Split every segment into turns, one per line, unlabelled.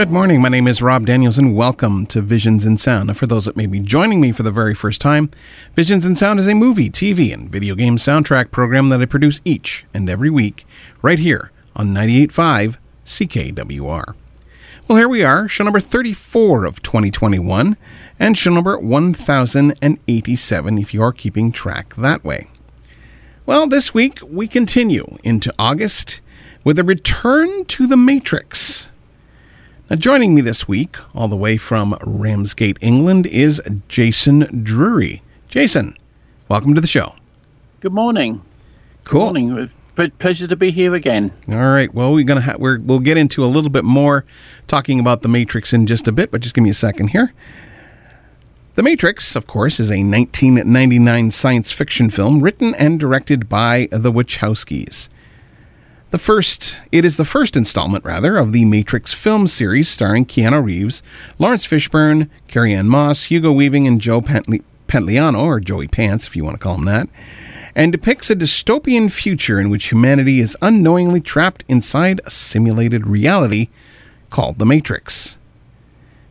Good morning. My name is Rob Daniels, and welcome to Visions in Sound. For those that may be joining me for the very first time, Visions in Sound is a movie, TV, and video game soundtrack program that I produce each and every week right here on 98.5 CKWR. Well, here we are, show number 34 of 2021, and show number 1087 if you are keeping track that way. Well, this week we continue into August with a return to the Matrix. Now, joining me this week, all the way from Ramsgate, England, is Jason Drury. Jason, welcome to the show.
Good morning.
Cool.
Good morning. Uh, pleasure to be here again.
All right. Well, we're gonna ha- we're, we'll get into a little bit more talking about the Matrix in just a bit, but just give me a second here. The Matrix, of course, is a 1999 science fiction film written and directed by the Wachowskis. The first, it is the first installment, rather, of the Matrix film series starring Keanu Reeves, Laurence Fishburne, Carrie-Anne Moss, Hugo Weaving, and Joe Pantoliano, or Joey Pants, if you want to call him that, and depicts a dystopian future in which humanity is unknowingly trapped inside a simulated reality called the Matrix,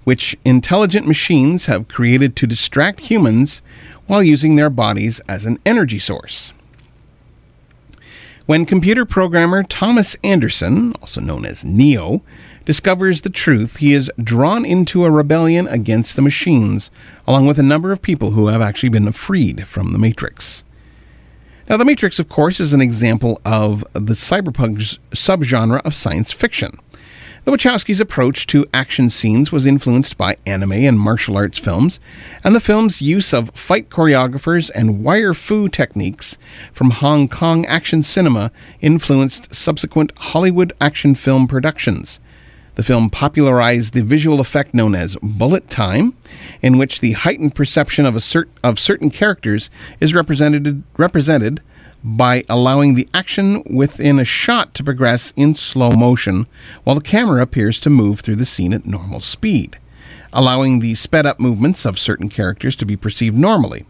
which intelligent machines have created to distract humans while using their bodies as an energy source. When computer programmer Thomas Anderson, also known as Neo, discovers the truth, he is drawn into a rebellion against the machines, along with a number of people who have actually been freed from the Matrix. Now, the Matrix, of course, is an example of the cyberpunk subgenre of science fiction. The Wachowskis' approach to action scenes was influenced by anime and martial arts films, and the film's use of fight choreographers and wire fu techniques from Hong Kong action cinema influenced subsequent Hollywood action film productions. The film popularized the visual effect known as bullet time, in which the heightened perception of, cert- of certain characters is represented, represented by allowing the action within a shot to progress in slow motion while the camera appears to move through the scene at normal speed, allowing the sped up movements of certain characters to be perceived normally.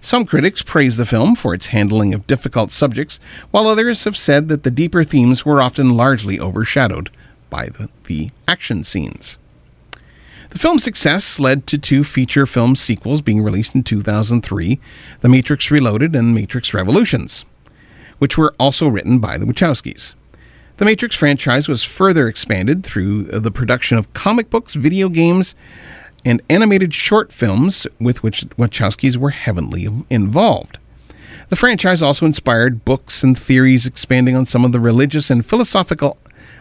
Some critics praise the film for its handling of difficult subjects, while others have said that the deeper themes were often largely overshadowed by the, the action scenes. The film's success led to two feature film sequels being released in 2003 The Matrix Reloaded and Matrix Revolutions, which were also written by the Wachowskis. The Matrix franchise was further expanded through the production of comic books, video games, and animated short films with which Wachowskis were heavily involved. The franchise also inspired books and theories expanding on some of the religious and philosophical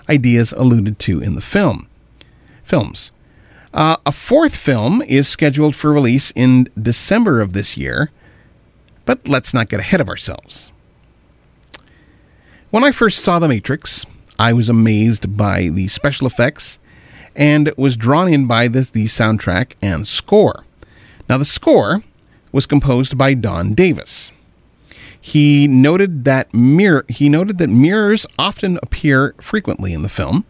ideas alluded to in the film. Films. Uh, a fourth film is scheduled for release in December of this year, but let's not get ahead of ourselves. When I first saw The Matrix, I was amazed by the special effects and was drawn in by the, the soundtrack and score. Now, the score was composed by Don Davis. He noted that mirror he noted that mirrors often appear frequently in the film.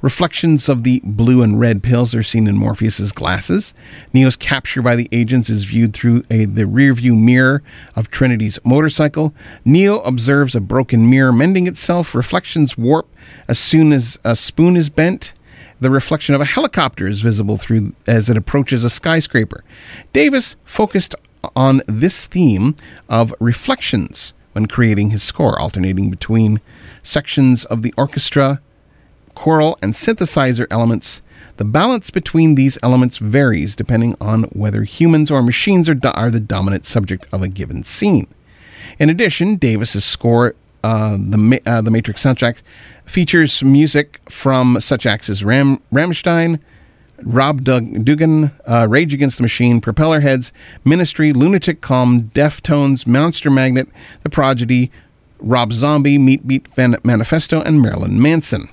Reflections of the blue and red pills are seen in Morpheus's glasses. Neo's capture by the agents is viewed through a, the rearview mirror of Trinity's motorcycle. Neo observes a broken mirror mending itself. Reflections warp as soon as a spoon is bent. The reflection of a helicopter is visible through as it approaches a skyscraper. Davis focused on this theme of reflections when creating his score, alternating between sections of the orchestra, choral, and synthesizer elements. The balance between these elements varies depending on whether humans or machines are, do- are the dominant subject of a given scene. In addition, Davis's score, uh, the uh, the Matrix soundtrack, features music from such acts as Ram- Rammstein, Rob Dug- Dougan, uh, Rage Against the Machine, Propeller Heads, Ministry, Lunatic Calm, Deftones, Monster Magnet, The Prodigy, Rob Zombie, Meat Beat Fan- Manifesto, and Marilyn Manson.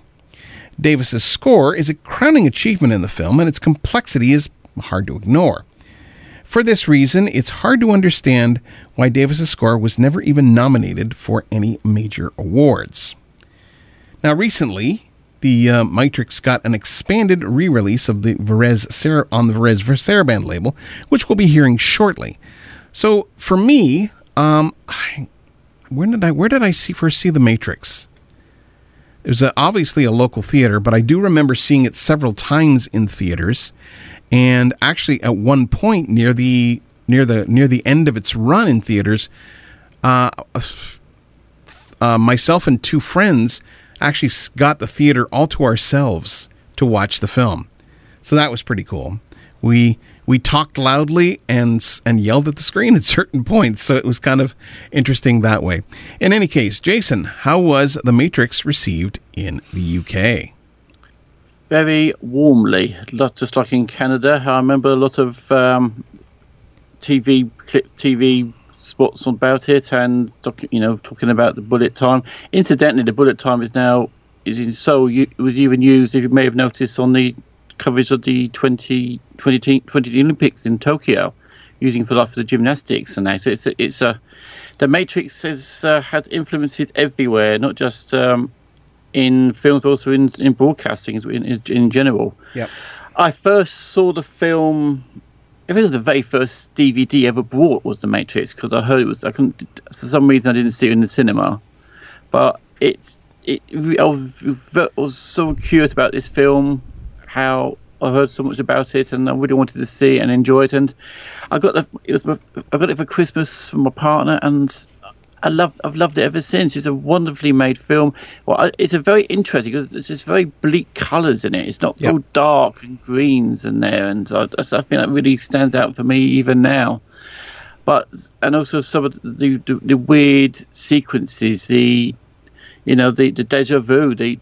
Davis's score is a crowning achievement in the film, and its complexity is hard to ignore. For this reason, it's hard to understand why Davis's score was never even nominated for any major awards. Now, recently, the uh, Matrix got an expanded re-release of the Varese Sar- on the Varese Sarabande label, which we'll be hearing shortly. So, for me, um, I, where did I where did I see first see the Matrix? It was a, obviously a local theater, but I do remember seeing it several times in theaters, and actually at one point near the near the near the end of its run in theaters, uh, uh, myself and two friends actually got the theater all to ourselves to watch the film. So that was pretty cool. We we talked loudly and and yelled at the screen at certain points, so it was kind of interesting that way. In any case, Jason, how was The Matrix received in the UK?
Very warmly, just like in Canada. I remember a lot of um, TV TV spots about it, and you know, talking about the bullet time. Incidentally, the bullet time is now is in so it was even used. If you may have noticed on the coverage of the 20, 20, 20 Olympics in Tokyo, using for for the gymnastics and that. So it's a, it's a the Matrix has uh, had influences everywhere, not just um, in films, but also in, in broadcasting in, in general.
Yeah.
I first saw the film. I think it was the very first DVD ever bought was The Matrix because I heard it was. I couldn't for some reason I didn't see it in the cinema, but it's it. I was, I was so curious about this film, how I heard so much about it, and I really wanted to see and enjoy it. And I got the it was I got it for Christmas from my partner, and I love I've loved it ever since. It's a wonderfully made film. Well, it's a very interesting because there's just very bleak colours in it. It's not yep. all dark and greens in there, and I, I think that really stands out for me even now. But and also some of the the, the weird sequences, the you know the the deja vu, the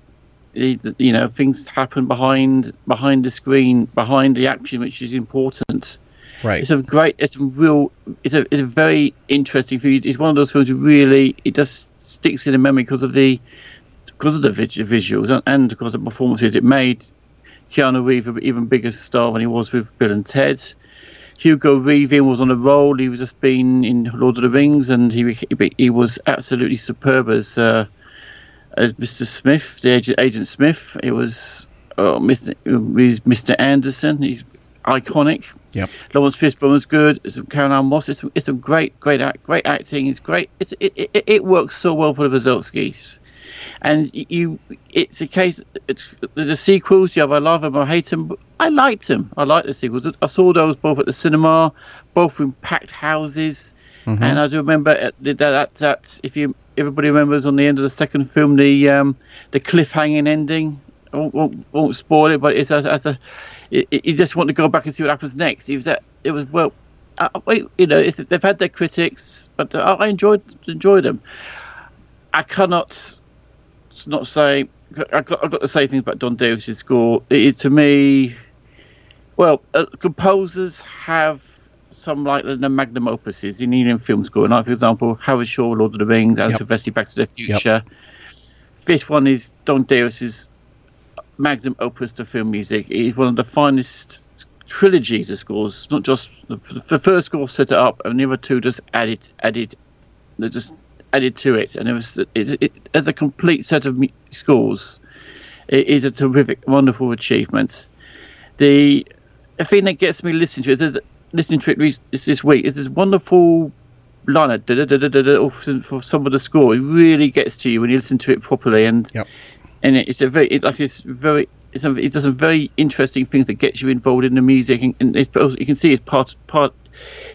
you know things happen behind behind the screen, behind the action, which is important.
Right.
It's a great. It's a real. It's a. It's a very interesting film. It's one of those films. Really, it just sticks in the memory because of the because of the visuals and because of the performances. It made Keanu Reeves an even bigger star than he was with Bill and Ted. Hugo Weaving was on a roll. He was just been in Lord of the Rings, and he he was absolutely superb as uh, as Mr. Smith, the agent, Agent Smith. It was oh, Mr. Mr. Anderson. He's iconic.
Yep.
Laurence Fishburne was good. It's Carrie-Anne Moss. It's, it's a great, great act, great acting. It's great. It's, it, it, it works so well for the Wachowskis. And you, it's a case. It's the sequels. You have I love them, I hate them. I liked them. I liked the sequels. I saw those both at the cinema, both in packed houses. Mm-hmm. And I do remember that, that that if you everybody remembers on the end of the second film the um, the cliffhanging ending. I won't, won't, won't spoil it, but it's as, as a you just want to go back and see what happens next. It was that it was well, uh, you know, they've had their critics, but I enjoyed enjoyed them. I cannot not say I got I got to say things about Don Davis's score. It, it to me, well, uh, composers have some like the magnum opuses in Indian film score. Like for example, Howard Shore, Lord of the Rings, Alan yep. Silvestri, Back to the Future. Yep. this one is Don Davis's magnum opus to film music. It is one of the finest trilogies of scores. Not just the, the first score set it up, and the other two just added added, they just added to it, and it was it, it, as a complete set of scores. It is a terrific, wonderful achievement. The, the thing that gets me listening to it is listening to it this, this week is this wonderful line for some of the score. It really gets to you when you listen to it properly, and
yep.
and it's a very it, like it's very it's a, it does some very interesting things that gets you involved in the music, and, and you can see it's part part.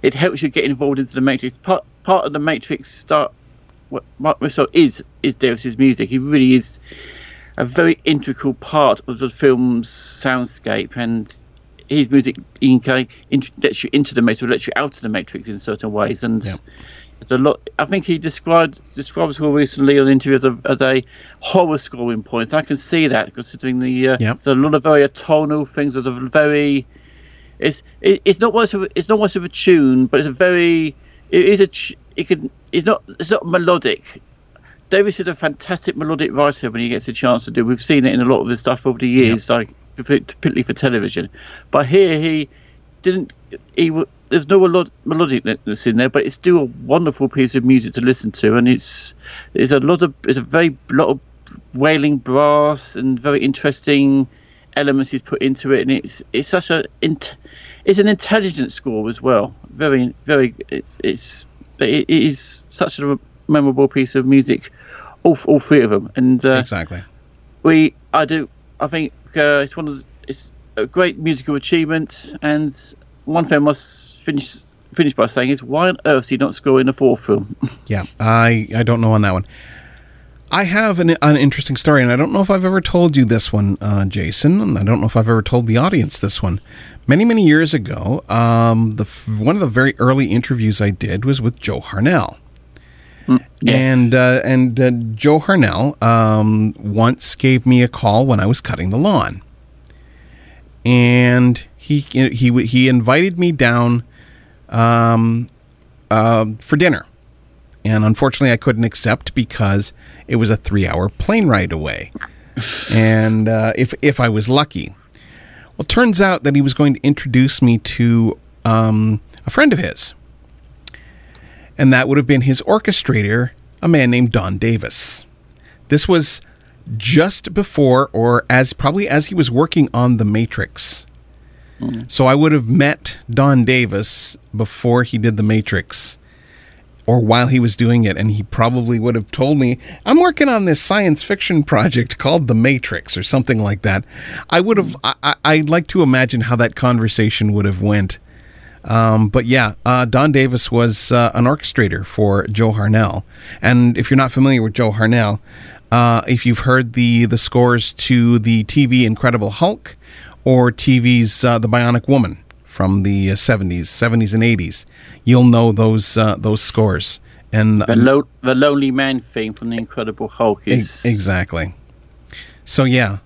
It helps you get involved into the matrix. Part part of the matrix start. What Mark Russell is is Davis's music. He really is a very integral part of the film's soundscape, and his music lets you into the matrix, lets you out of the matrix in certain ways, and. Yeah. It's a lot. I think he described described score recently on an interview as a, as a horror scoring point. I can see that considering the uh,
yep.
a lot of very tonal things. There's a very it's it, it's not much of a, it's not much of a tune, but it's a very it is a it can it's not it's not melodic. Davis is a fantastic melodic writer when he gets a chance to do. We've seen it in a lot of his stuff over the years, yep. like particularly for television. But here he didn't. He there's no melodicness in there, but it's still a wonderful piece of music to listen to, and it's there's a lot of it's a very lot of wailing brass and very interesting elements he's put into it, and it's it's such a it's an intelligent score as well. Very very it's it's it is such a memorable piece of music, all all three of them, and uh,
exactly
we I do I think uh, it's one of the, it's a great musical achievement, and one thing I must finish finish by saying is why on earth did he not score in the fourth film?
yeah, I I don't know on that one. I have an, an interesting story, and I don't know if I've ever told you this one, uh, Jason. And I don't know if I've ever told the audience this one. Many, many years ago, um, the one of the very early interviews I did was with Joe Harnell.
Mm, yes.
And uh, and uh, Joe Harnell um, once gave me a call when I was cutting the lawn, and he he he invited me down um, uh, for dinner, and unfortunately I couldn't accept because it was a three hour plane ride away, and uh, if if I was lucky, well, it turns out that he was going to introduce me to um, a friend of his and that would have been his orchestrator, a man named Don Davis. This was just before, or as probably as he was working on The Matrix. Mm. So I would have met Don Davis before he did The Matrix, or while he was doing it, and he probably would have told me, "I'm working on this science fiction project called The Matrix," or something like that. I would have. I, I'd like to imagine how that conversation would have went um, but yeah, uh, Don Davis was uh, an orchestrator for Joe Harnell. And if you're not familiar with Joe Harnell, uh, if you've heard the the scores to the TV Incredible Hulk or TV's uh, The Bionic Woman from the 70s, uh, 70s and 80s, you'll know those uh, those scores. And
the, lo- the Lonely Man theme from the Incredible Hulk is
exactly. So yeah,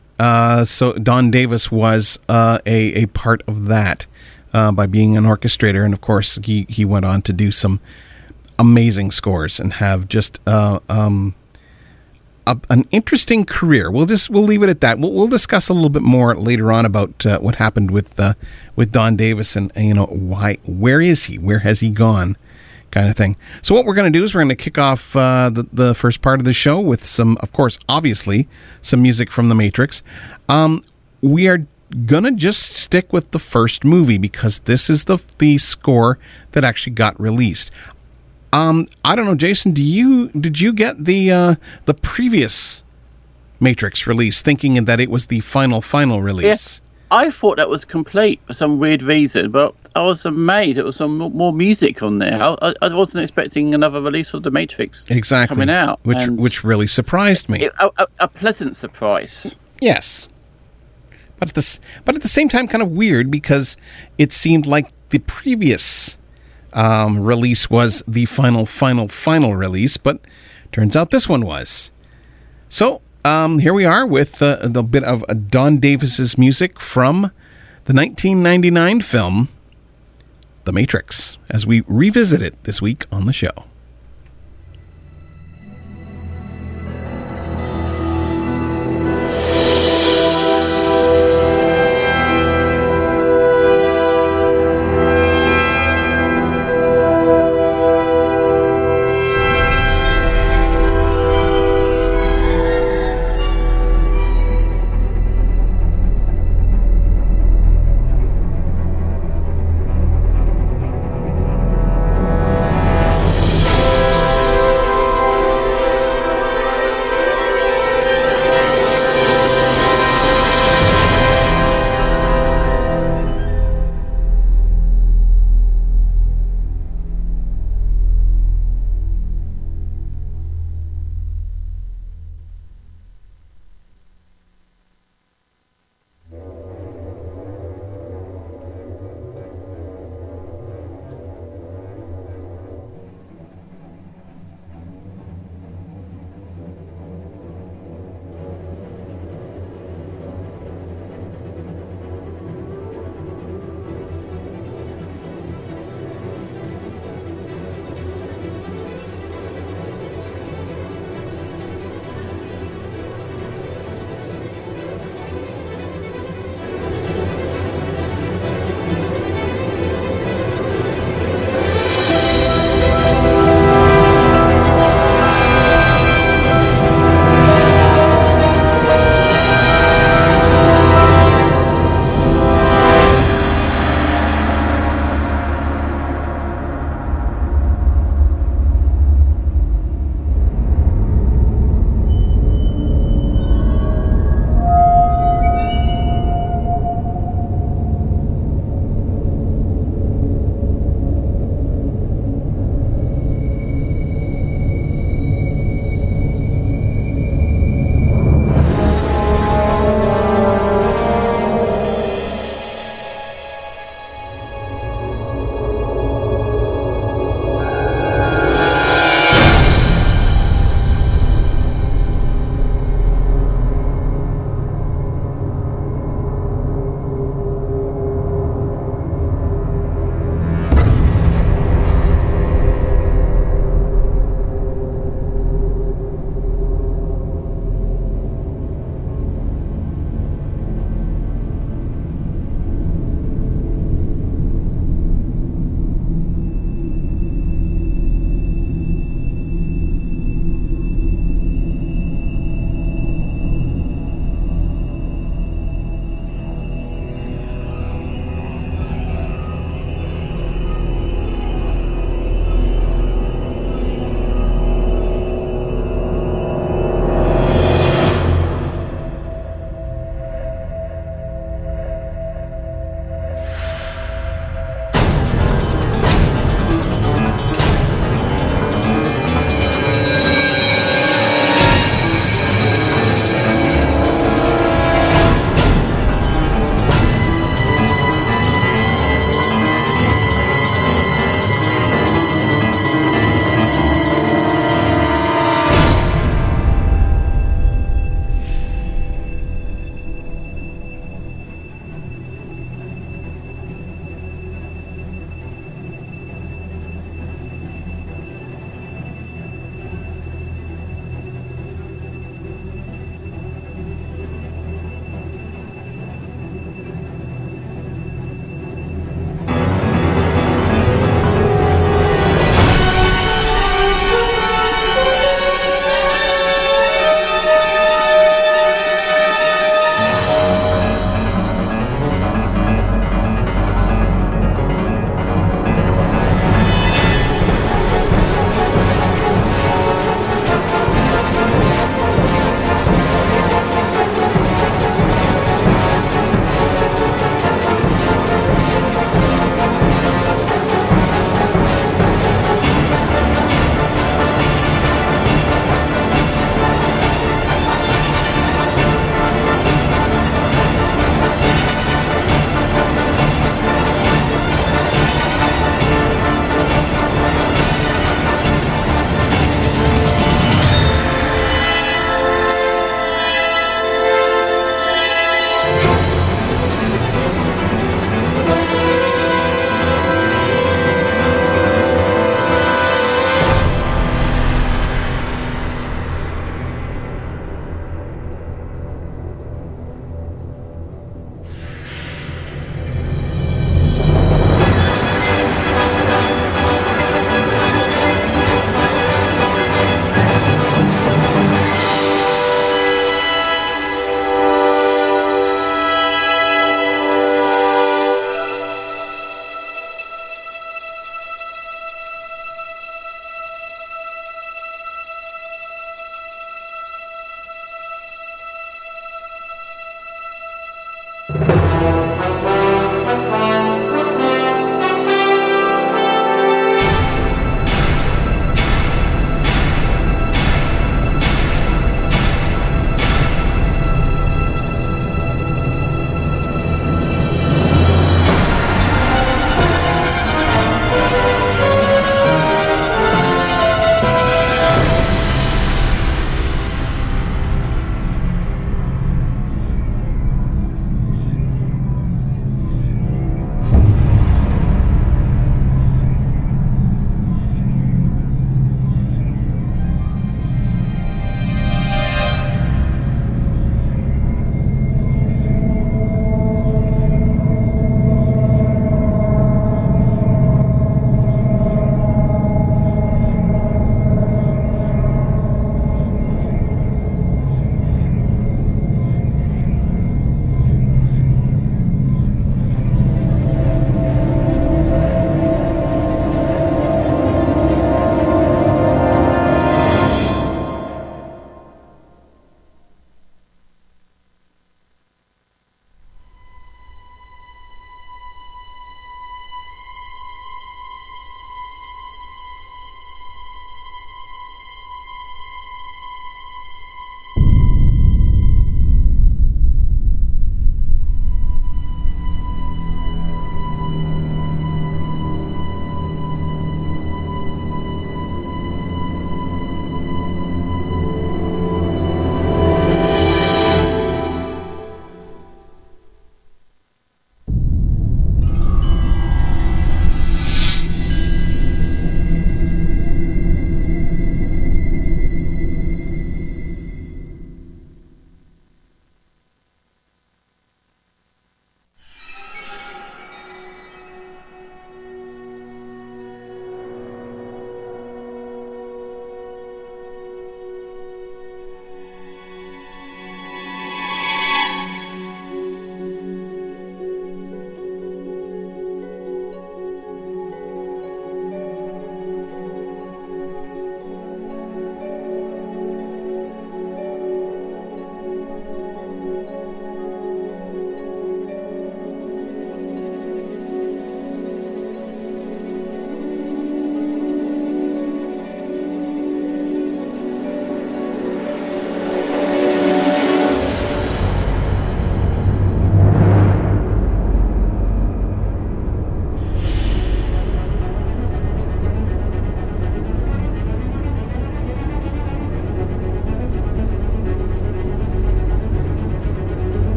so Don Davis was a a part of that uh, by being an orchestrator, and of course he he went on to do some amazing scores and have just uh, um, a, an interesting career. We'll just we'll leave it at that. We'll, we'll discuss a little bit more later on about uh, what happened with uh, with Don Davis and, you know why where is he? Where has he gone? Kind of thing. So what we're going to do is we're going to kick off uh, the the first part of the show with some, of course, obviously some music from The Matrix. Um, we are gonna just stick with the first movie because this is the the score that actually got released. Um, I don't know, Jason. Do you did you get the uh, the previous Matrix release, thinking that it was the final final release? Yes,
I thought that was complete for some weird reason, but I was amazed. It was some more music on there. I, I wasn't expecting another release of the Matrix
exactly
coming out,
which which really surprised me.
It, a, a, a pleasant surprise.
Yes, but at the but at the same time, kind of weird because it seemed like the previous um, release was the final, final, final release, but turns out this one was. So um, here we are with uh, the bit of uh, Don Davis's music from the 1999 film The Matrix, as we revisit it this week on the show.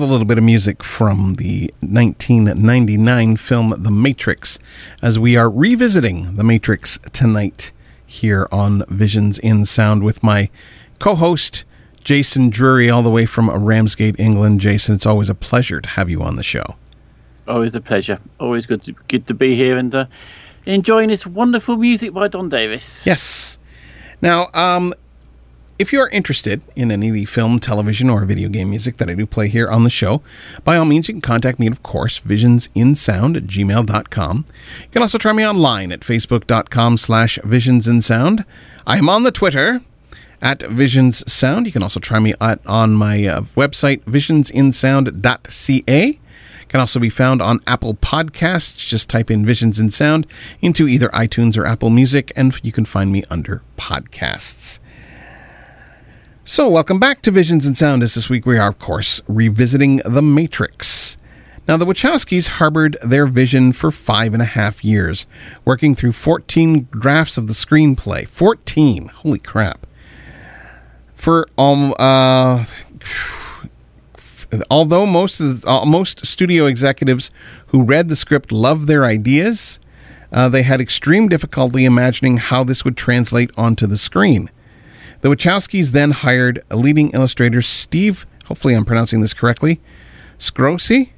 With a little bit of music from the 1999 film The Matrix, as we are revisiting The Matrix tonight here on Visions in Sound with my co host, Jason Drury, all the way from Ramsgate, England. Jason, it's always a pleasure to have you on the show.
Always a pleasure. Always good to, good to be here and uh, enjoying this wonderful music by Don Davis.
Yes. Now, um, if you are interested in any of the film, television, or video game music that I do play here on the show, by all means, you can contact me, of course, visionsinsound at gmail.com. You can also try me online at facebook.com slash visionsinsound. I am on the Twitter at visionssound. You can also try me at, on my uh, website, visionsinsound.ca. Can also be found on Apple Podcasts. Just type in Visions in Sound into either iTunes or Apple Music, and you can find me under podcasts. So, welcome back to Visions and Sound. As this week we are, of course, revisiting The Matrix. Now, the Wachowskis harbored their vision for five and a half years, working through 14 drafts of the screenplay. 14! Holy crap. For um, uh, although most of the, uh, most studio executives who read the script loved their ideas, uh, they had extreme difficulty imagining how this would translate onto the screen. The Wachowskis then hired a leading illustrator Steve, hopefully I'm pronouncing this correctly, Skroce,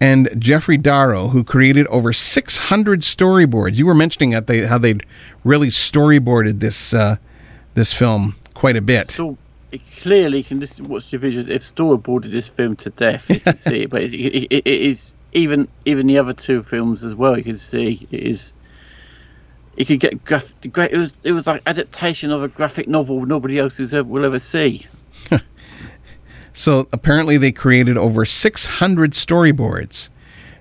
and Jeffrey Darrow, who created over 600 storyboards. You were mentioning that they how they'd really storyboarded this uh, this film quite a bit.
So it clearly can just watch your vision. If storyboarded this film to death, you can see it. But it, it, it is even even the other two films as well. You can see it is you could get great. It was it was like adaptation of a graphic novel nobody else ever, will ever see.
so apparently, they created over 600 storyboards.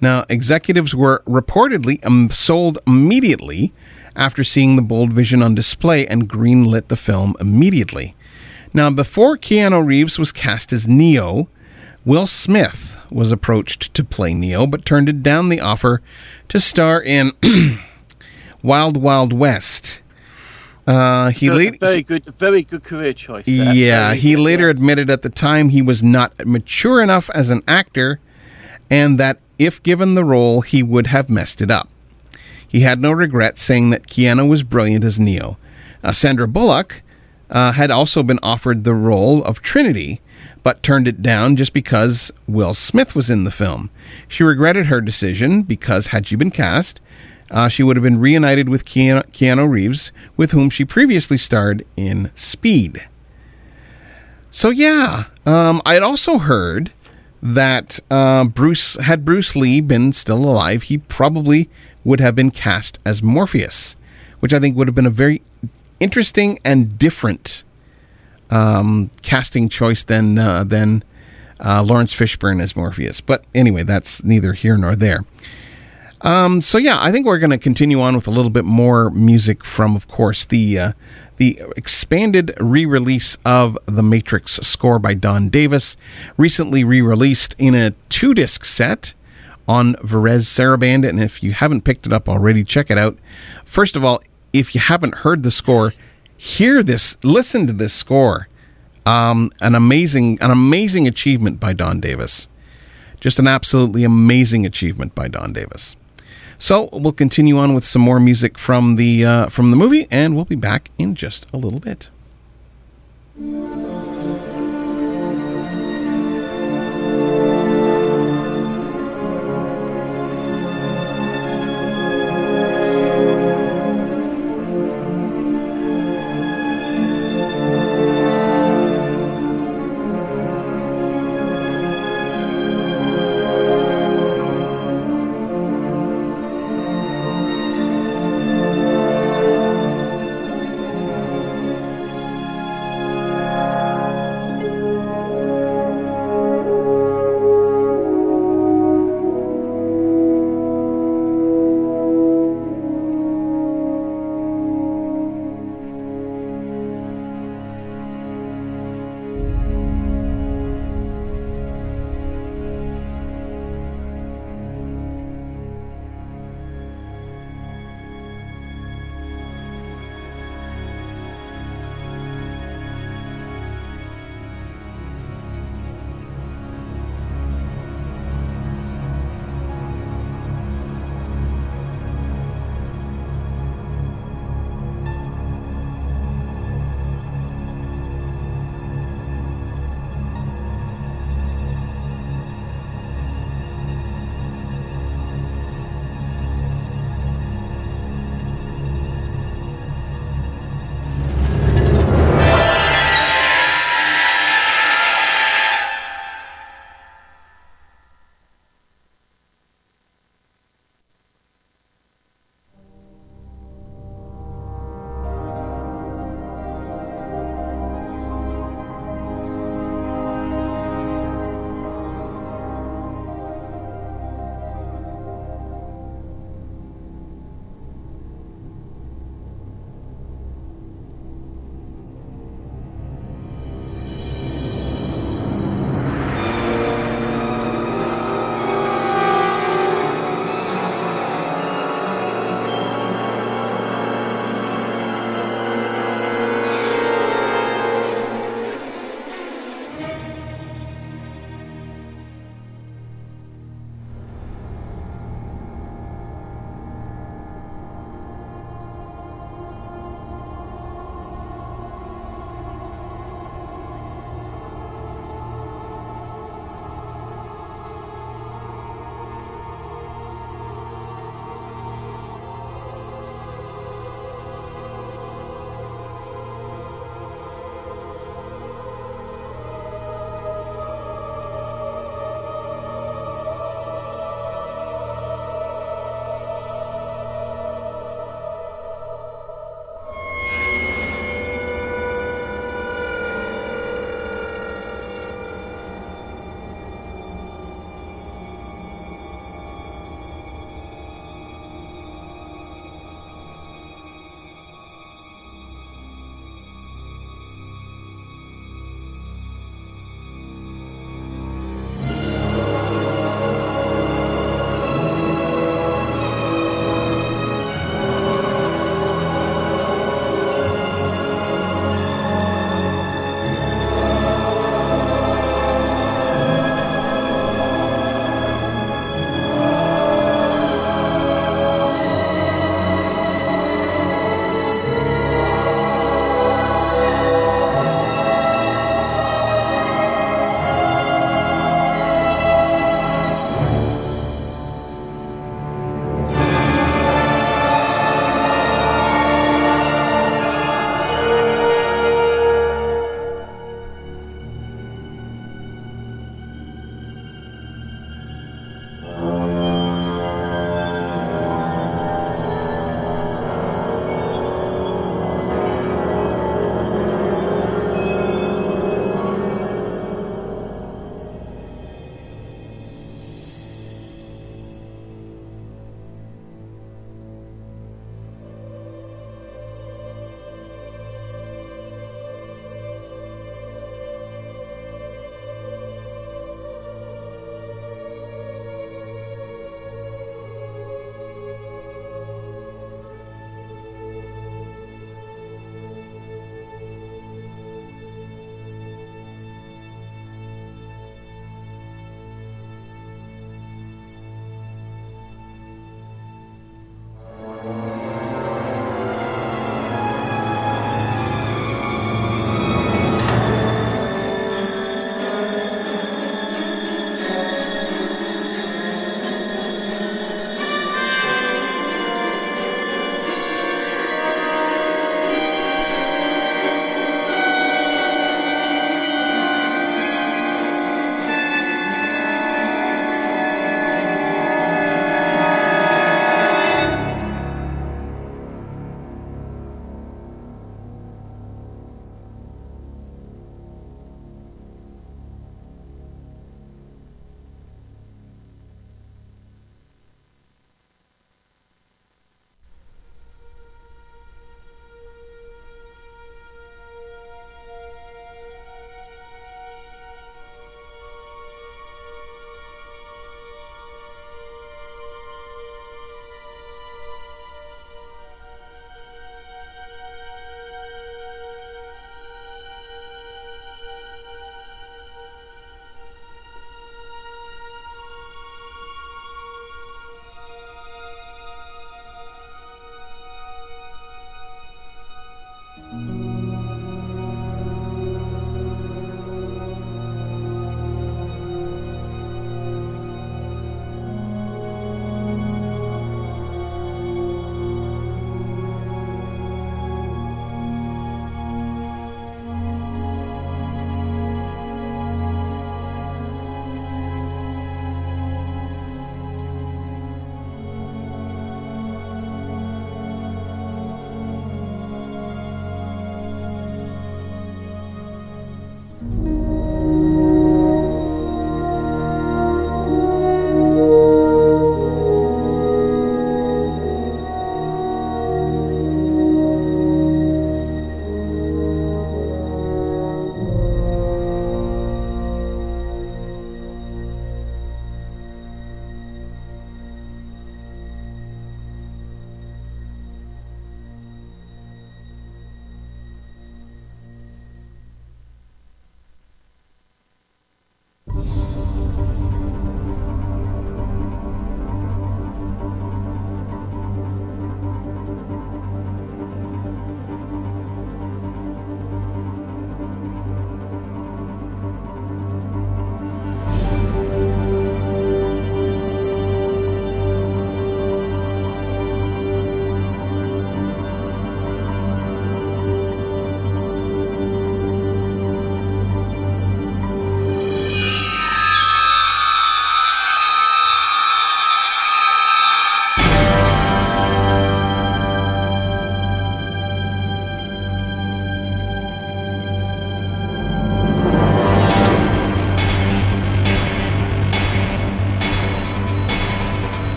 Now, executives were reportedly um, sold immediately after seeing the bold vision on display and greenlit the film immediately. Now, before Keanu Reeves was cast as Neo, Will Smith was approached to play Neo, but turned down the offer to star in Wild Wild West. Uh, he
later very good, very good career choice.
There. Yeah, very he later yes. admitted at the time he was not mature enough as an actor, and that if given the role, he would have messed it up. He had no regrets, saying that Keanu was brilliant as Neo. Uh, Sandra Bullock uh, had also been offered the role of Trinity, but turned it down just because Will Smith was in the film. She regretted her decision because had she been cast, uh, she would have been reunited with Keanu, Keanu Reeves, with whom she previously starred in Speed. So yeah, um, I had also heard that uh, Bruce had Bruce Lee been still alive, he probably would have been cast as Morpheus, which I think would have been a very interesting and different um, casting choice than uh, than uh, Laurence Fishburne as Morpheus. But anyway, that's neither here nor there. Um, so yeah, I think we're going to continue on with a little bit more music from, of course, the uh, the expanded re-release of the Matrix score by Don Davis, recently re-released in a two-disc set on Varese Sarabande. And if you haven't picked it up already, check it out. First of all, if you haven't heard the score, hear this, listen to this score. Um, an amazing, an amazing achievement by Don Davis. Just an absolutely amazing achievement by Don Davis. So we'll continue on with some more music from the uh, from the movie, and we'll be back in just a little bit.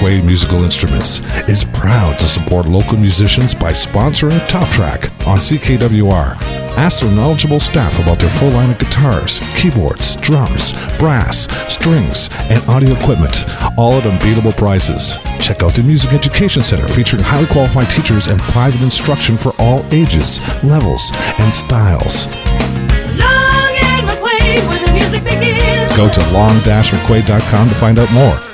McQuaid Musical Instruments is proud to support local musicians by sponsoring Top Track on CKWR. Ask their knowledgeable staff about their full line of guitars, keyboards, drums, brass, strings, and audio equipment, all at unbeatable prices. Check out the Music Education Center featuring highly qualified teachers and private instruction for all ages, levels, and styles.
Long and McQuaid, where the music begins.
Go to long-mcquaid.com to find out more.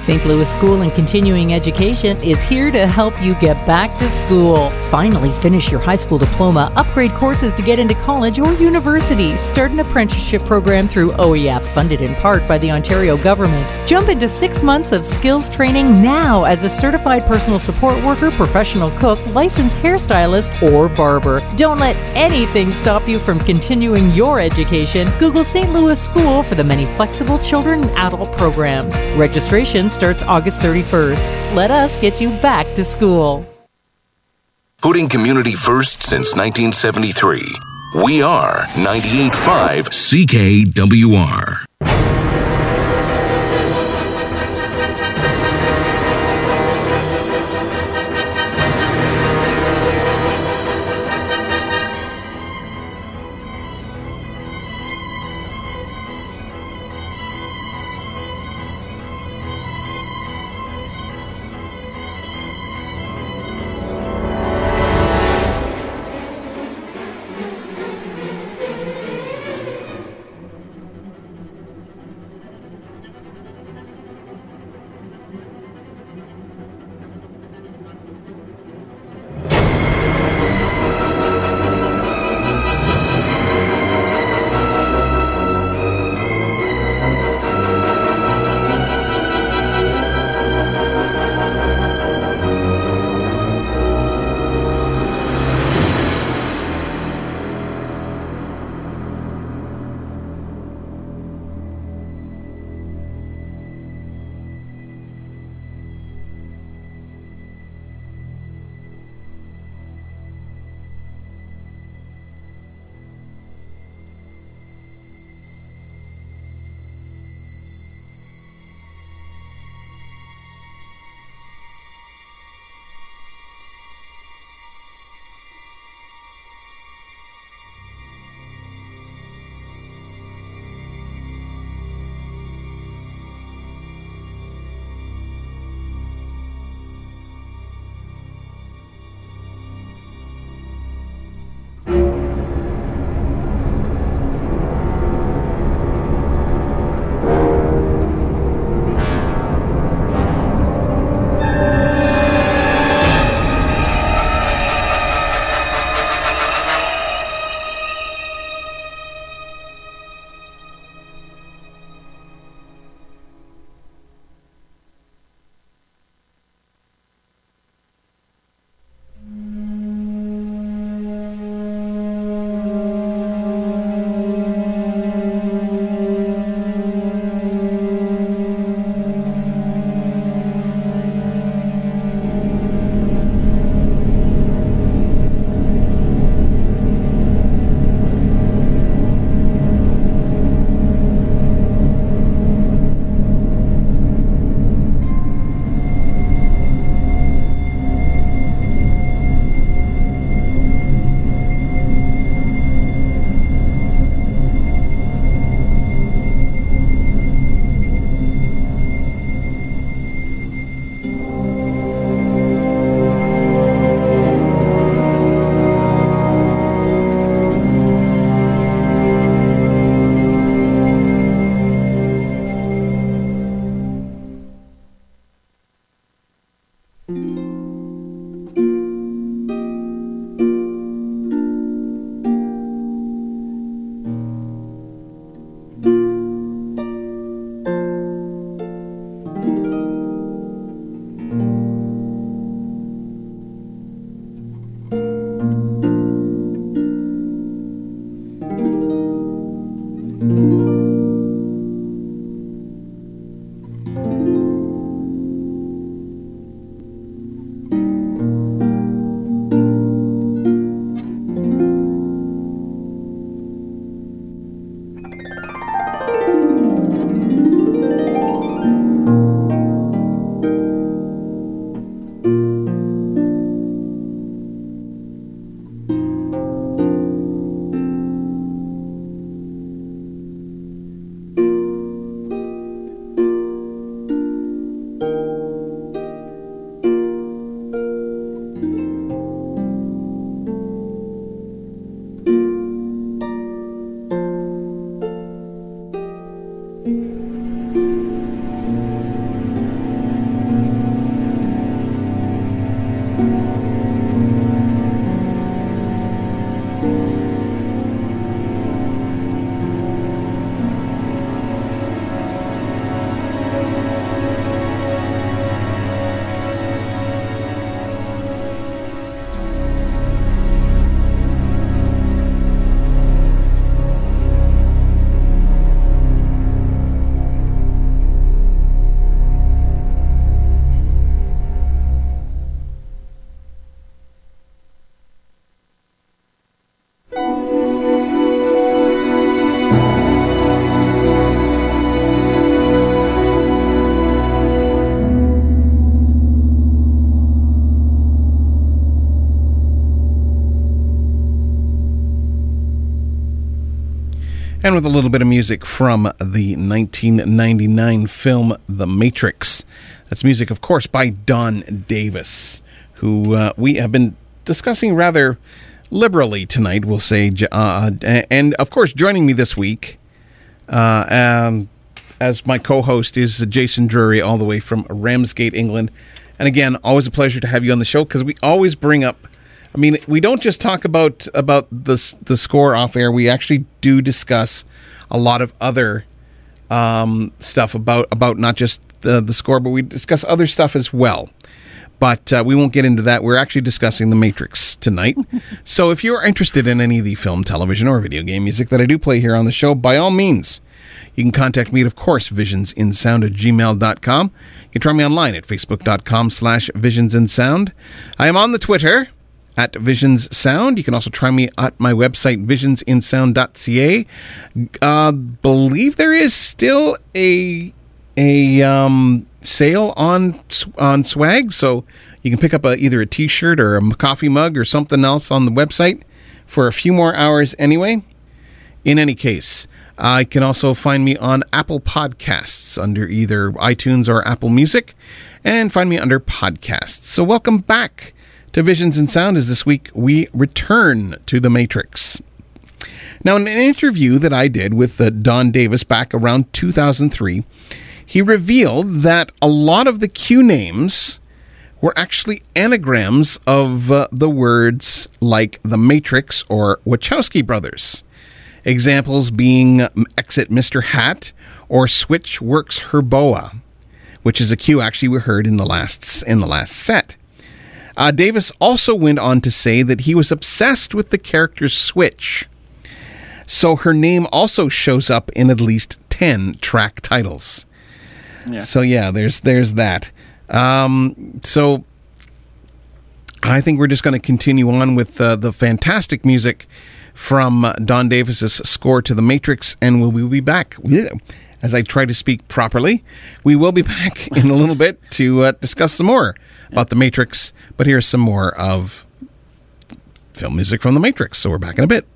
St. Louis School and Continuing Education is here to help you get back to school. Finally, finish your high school diploma, upgrade courses to get into college or university, start an apprenticeship program through OYAP, funded in part by the Ontario government. Jump into six months of skills training now as a certified personal support worker, professional cook, licensed hairstylist, or barber. Don't let anything stop you from continuing your education. Google St. Louis School for the many flexible children and adult programs. Registration starts August 31st. Let us get you back to school.
Putting community first since 1973. We are 98.5 CKWR.
Little bit of music from the 1999 film The Matrix. That's music, of course, by Don Davis, who uh, we have been discussing rather liberally tonight, we'll say. Uh, and of course, joining me this week uh, um, as my co host is Jason Drury, all the way from Ramsgate, England. And again, always a pleasure to have you on the show because we always bring up. I mean, we don't just talk about about the the score off air. We actually do discuss a lot of other um, stuff about about not just the the score, but we discuss other stuff as well. But uh, we won't get into that. We're actually discussing The Matrix tonight. so if you're interested in any of the film, television, or video game music that I do play here on the show, by all means, you can contact me at, of course, visionsinsound at gmail.com. You can try me online at facebook.com slash visionsinsound. I am on the Twitter at Visions Sound. You can also try me at my website, visionsinsound.ca. Uh, believe there is still a a um, sale on on swag, so you can pick up a, either a T-shirt or a coffee mug or something else on the website for a few more hours anyway. In any case, I can also find me on Apple Podcasts under either iTunes or Apple Music, and find me under Podcasts. So welcome back to Visions in Sound. As this week we return to the Matrix. Now, in an interview that I did with uh, Don Davis back around 2003 he revealed that a lot of the cue names were actually anagrams of uh, the words like The Matrix or Wachowski Brothers. Examples being Exit Mr. Hat or Switch Works Herboa, which is a cue actually we heard in the last in the last set. Uh, Davis also went on to say that he was obsessed with the character Switch, so her name also shows up in at least ten track titles. So yeah, there's there's that. Um, so I think we're just going to continue on with uh, the fantastic music from Don Davis's score to The Matrix, and we'll, we'll be back. As I try to speak properly, we will be back in a little bit to uh, discuss some more about The Matrix. But here's some more of film music from The Matrix. So we're back in a bit.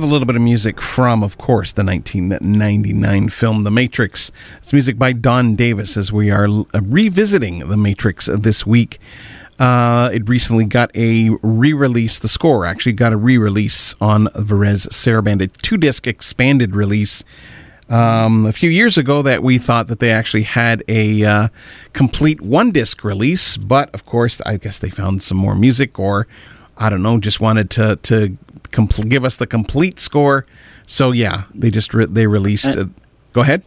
With a little bit of music from, of course, the 1999 film The Matrix. It's music by Don Davis as we are uh, revisiting The Matrix this week. Uh, it recently got a re release. The score actually got a re release on Varese Sarabande, a two disc expanded release. Um, a few years ago, that we thought that they actually had a uh, complete one disc release, but of course, I guess they found some more music, or I don't know, just wanted to to compl- give us the complete score. So yeah, they just re- they released. Uh, go ahead.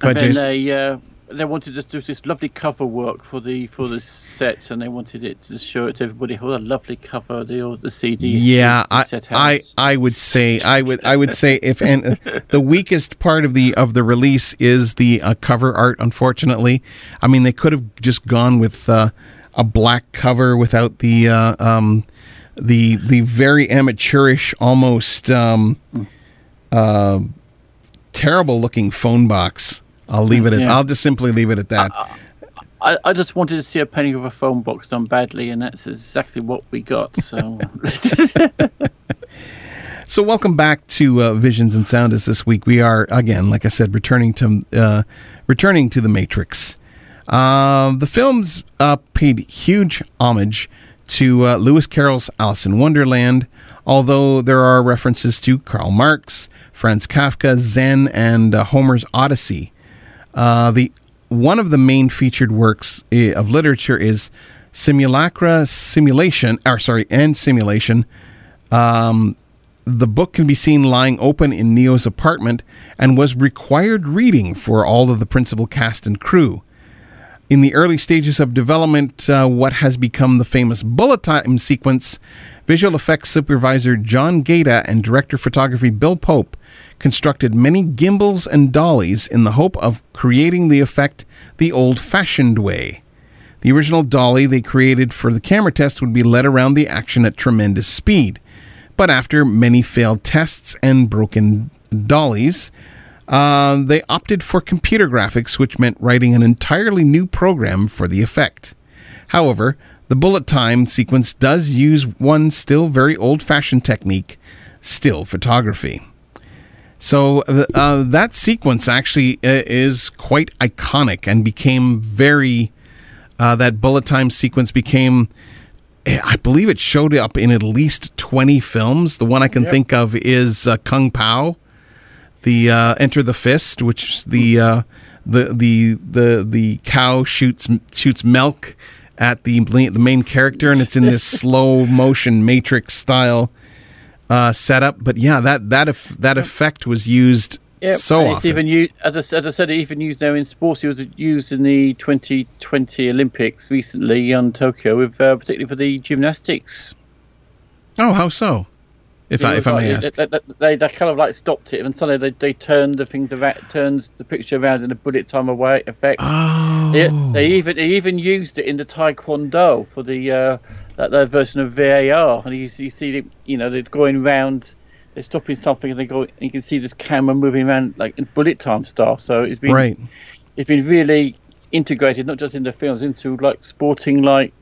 Go
and
ahead, Jason.
they uh, they wanted to do this lovely cover work for the for the set, and they wanted it to show it to everybody. What a lovely cover the the CD.
Yeah,
the
I,
set
I
has.
I would say I would I would say if and the weakest part of the of the release is the uh, cover art. Unfortunately, I mean they could have just gone with uh, a black cover without the uh, um, the the very amateurish, almost um, uh, terrible looking phone box. I'll leave it at.
Yeah.
I'll just simply leave it at that.
I, I just wanted to see a painting of a phone box done badly, and that's exactly what we got. So
So, welcome back to uh, Visions and Sound. As this week we are again, like I said, returning to uh, returning to the Matrix. Um, the films uh, paid huge homage to uh, Lewis Carroll's Alice in Wonderland, although there are references to Karl Marx, Franz Kafka, Zen, and uh, Homer's Odyssey. Uh, the one of the main featured works eh, of literature is Simulacra Simulation, or sorry, and Simulation. Um, the book can be seen lying open in Neo's apartment and was required reading for all of the principal cast and crew. In the early stages of development, uh, what has become the famous bullet time sequence, visual effects supervisor John Gaeta and director of photography Bill Pope constructed many gimbals and dollies in the hope of creating the effect the old fashioned way. The original dolly they created for the camera test would be led around the action at tremendous speed. But after many failed tests and broken dollies, uh, they opted for computer graphics, which meant writing an entirely new program for the effect. However, the bullet time sequence does use one still very old fashioned technique still photography. So uh, that sequence actually uh, is quite iconic and became very. Uh, that bullet time sequence became. eh, I believe it showed up in at least 20 films. The one I can think of is uh, Kung Pow, the uh, Enter the Fist, which the uh, the the the the cow shoots shoots milk at the the main character, and it's in this slow motion Matrix style uh, setup. But yeah, that that eff- that effect was used
yeah,
so
and it's
often.
even used as I, as I said, it even used now in sports. It was used in the 2020 Olympics recently on Tokyo, with uh, particularly for the gymnastics.
oh, how so? If
It
I if I may
like-
ask.
they, they, they, kind of like stopped it, and suddenly they, they turned the things around, turns the picture around in a bullet time away effect.
Oh,
They, they even they even used it in the Taekwondo for the uh, that, that version of VAR, and you, you see them, you know they're going round, they're stopping something, and they go, and you can see this camera moving around like in bullet time style. So it's been
right.
it's been really integrated, not just in the films, into like sporting like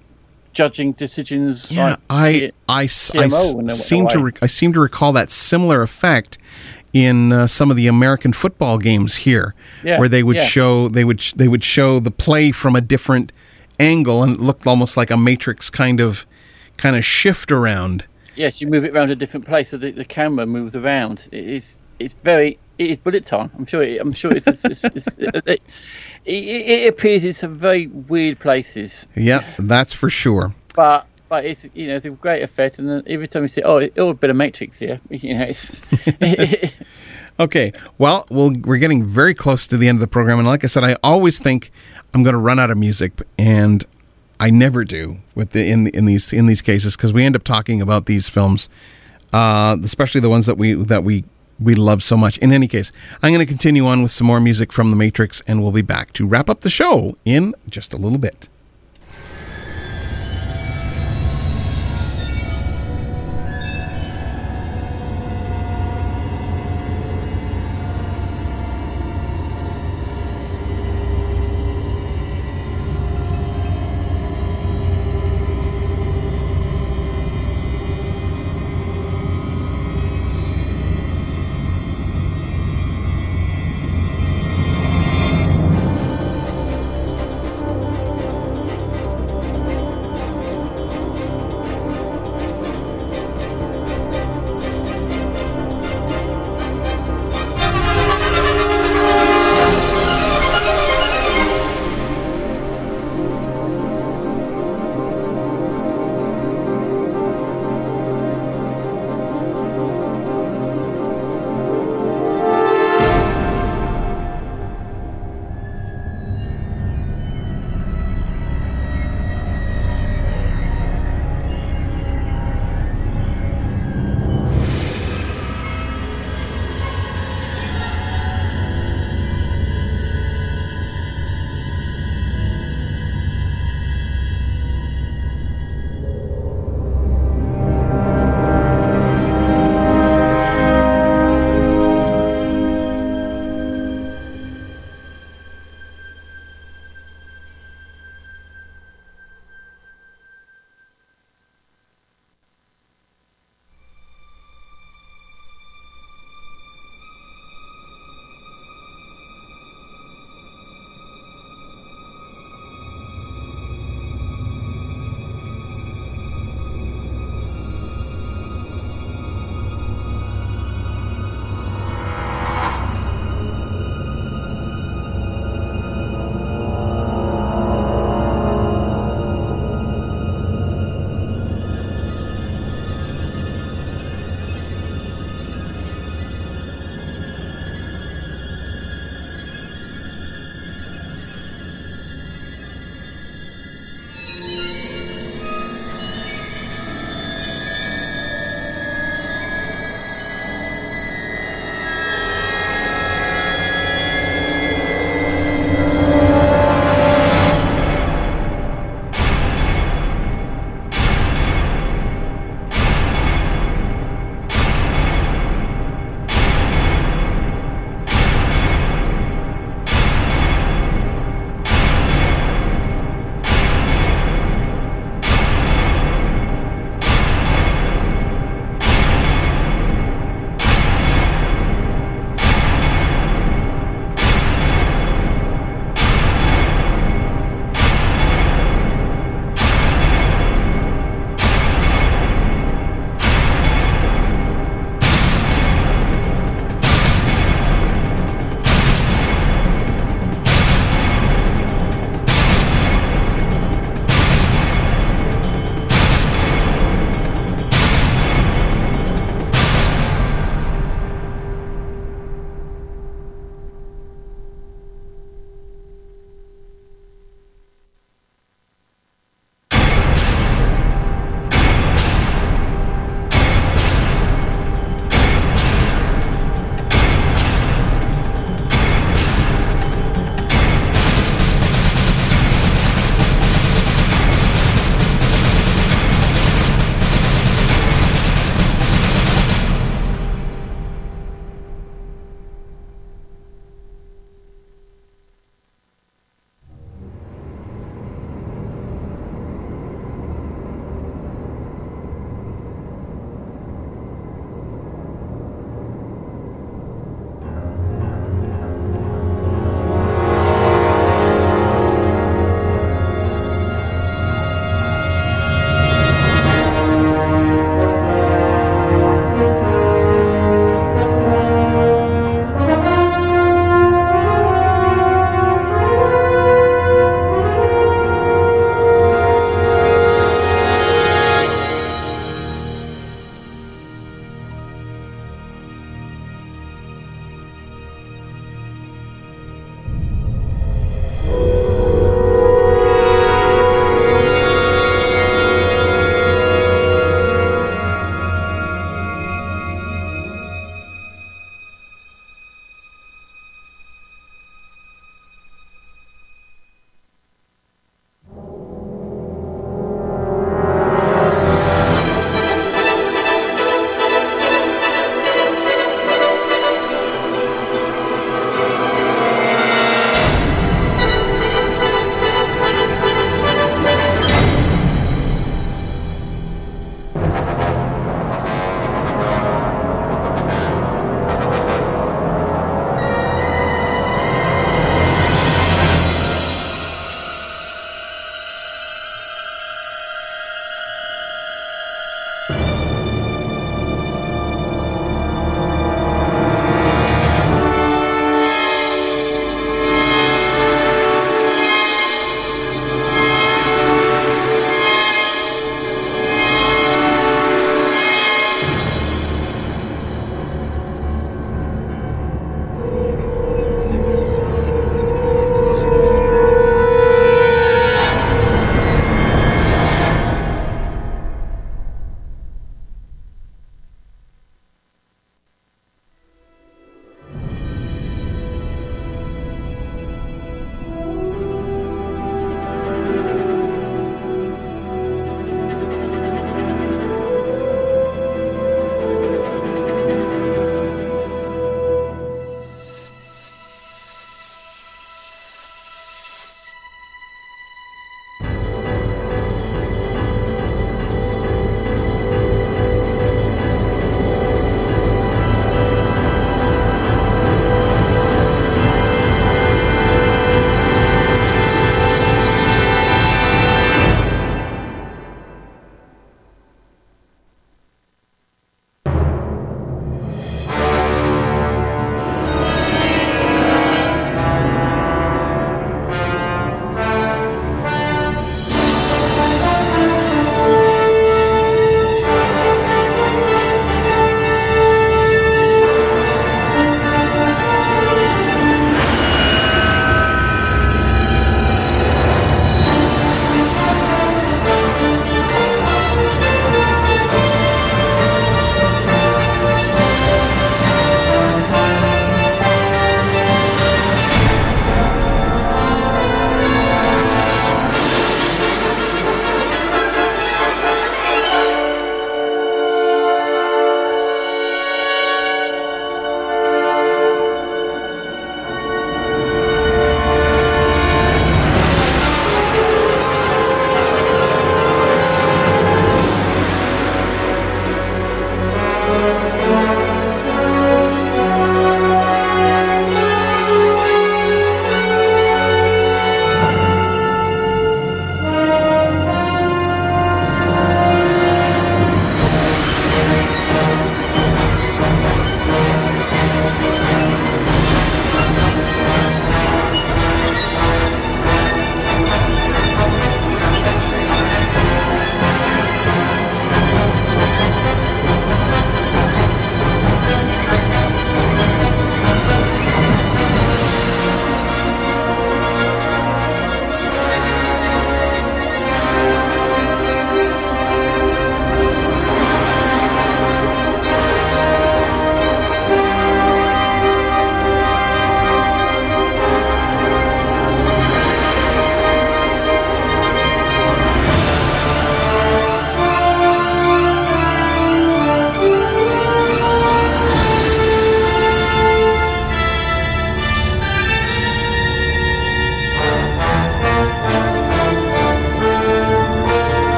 judging decisions.
Yeah,
like,
I I, I
TMO
s-
in a- in a
seem to re- I seem to recall that similar effect in uh, some of the American football games here,
Yeah,
where they would
yeah.
show they would sh- they would show the play from a different angle and it looked almost like a matrix kind of kind of shift around.
yes, you move it around a different place, so the, the camera moves around. It is it's very it is bullet time. I'm sure. It, I'm sure it's, it's, it's, it's it, it, it appears in some very weird places,
Yeah, that's for sure.
but but it's you know it's a great effect. And then every time you see oh oh a bit of Matrix here, you know it's
Okay, well, we'll we're getting very close to the end of the program, and like I said, I always think I'm going to run out of music, and I never do with the in in these in these cases because we end up talking about these films, uh, especially the ones that we that we we love so much. In any case, I'm going to continue on with some more music from The Matrix, and we'll be back to wrap up the show in just a little bit.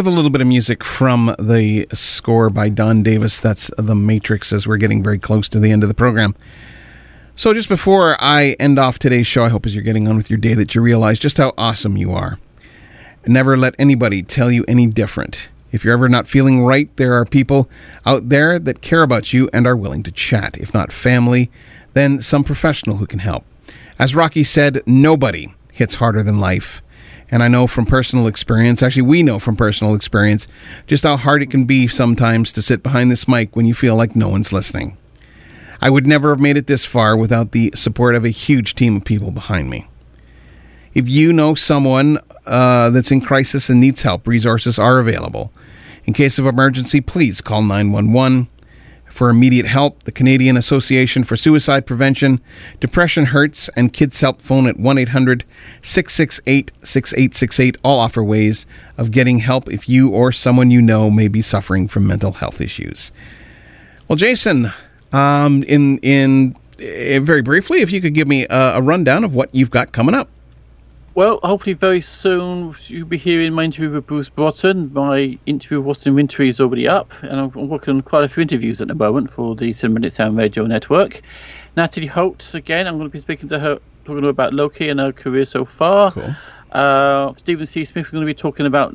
With a little bit of music from the score by Don Davis. That's The Matrix, as we're getting very close to the end of the program. So, just before I end off today's show, I hope as you're getting on with your day that you realize just how awesome you are. Never let anybody tell you any different. If you're ever not feeling right, there are people out there that care about you and are willing to chat. If not family, then some professional who can help. As Rocky said, nobody hits harder than life. And I know from personal experience, actually, we know from personal experience, just how hard it can be sometimes to sit behind this mic when you feel like no one's listening. I would never have made it this far without the support of a huge team of people behind me. If you know someone uh, that's in crisis and needs help, resources are available. In case of emergency, please call 911. For immediate help, the Canadian Association for Suicide Prevention, Depression Hurts, and Kids Help phone at 1 800 668 6868 all offer ways of getting help if you or someone you know may be suffering from mental health issues. Well, Jason, um, in in uh, very briefly, if you could give me a, a rundown of what you've got coming up.
Well, hopefully very soon you'll be hearing my interview with Bruce Broughton. My interview with Austin Wintory is already up, and I'm working on quite a few interviews at the moment for the Cinematic Sound Radio Network. Natalie Holt, again, I'm going to be speaking to her, talking to her about Loki and her career so far.
Cool.
Uh, Stephen C. Smith, we're going to be talking about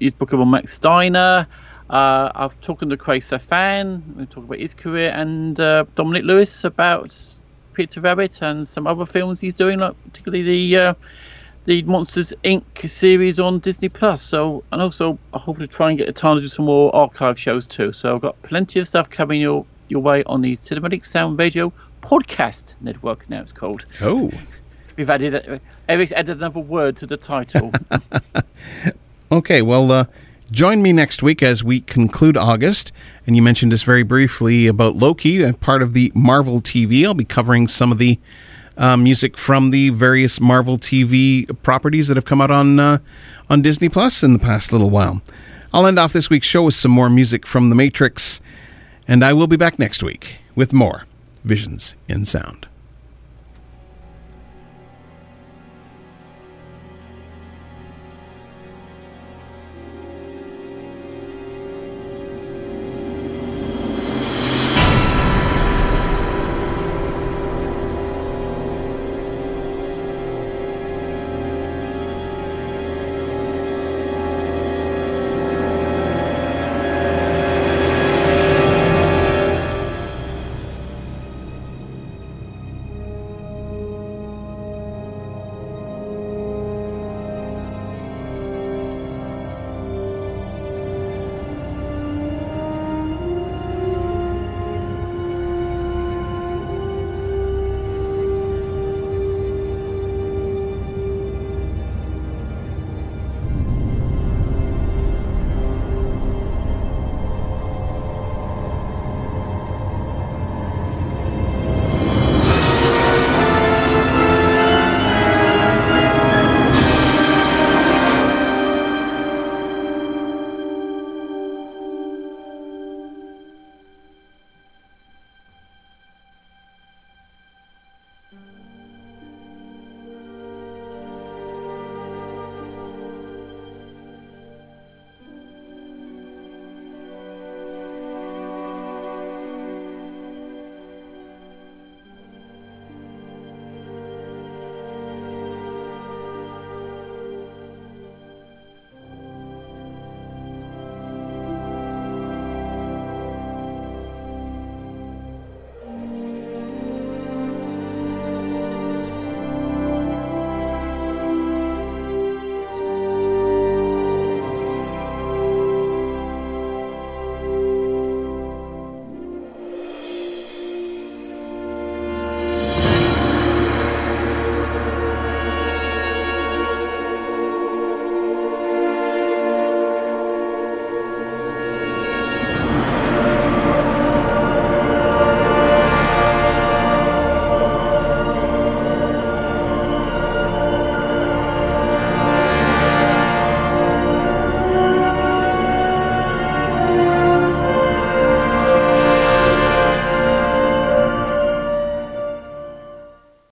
his book about Max Steiner. Uh, I'm talking to Craig Safan, we're talking about his career, and uh, Dominic Lewis about Peter Rabbit and some other films he's doing, like particularly the uh, the Monsters Inc. series on Disney Plus. So, and also I hope to try and get a time to do some more archive shows too. So I've got plenty of stuff coming your your way on the Cinematic Sound Radio Podcast Network. Now it's called.
Oh.
We've added Eric's added another word to the title.
Okay, well, uh, join me next week as we conclude August. And you mentioned this very briefly about Loki, part of the Marvel TV. I'll be covering some of the uh, music from the various Marvel TV properties that have come out on uh, on Disney Plus in the past little while. I'll end off this week's show with some more music from The Matrix, and I will be back next week with more Visions in Sound.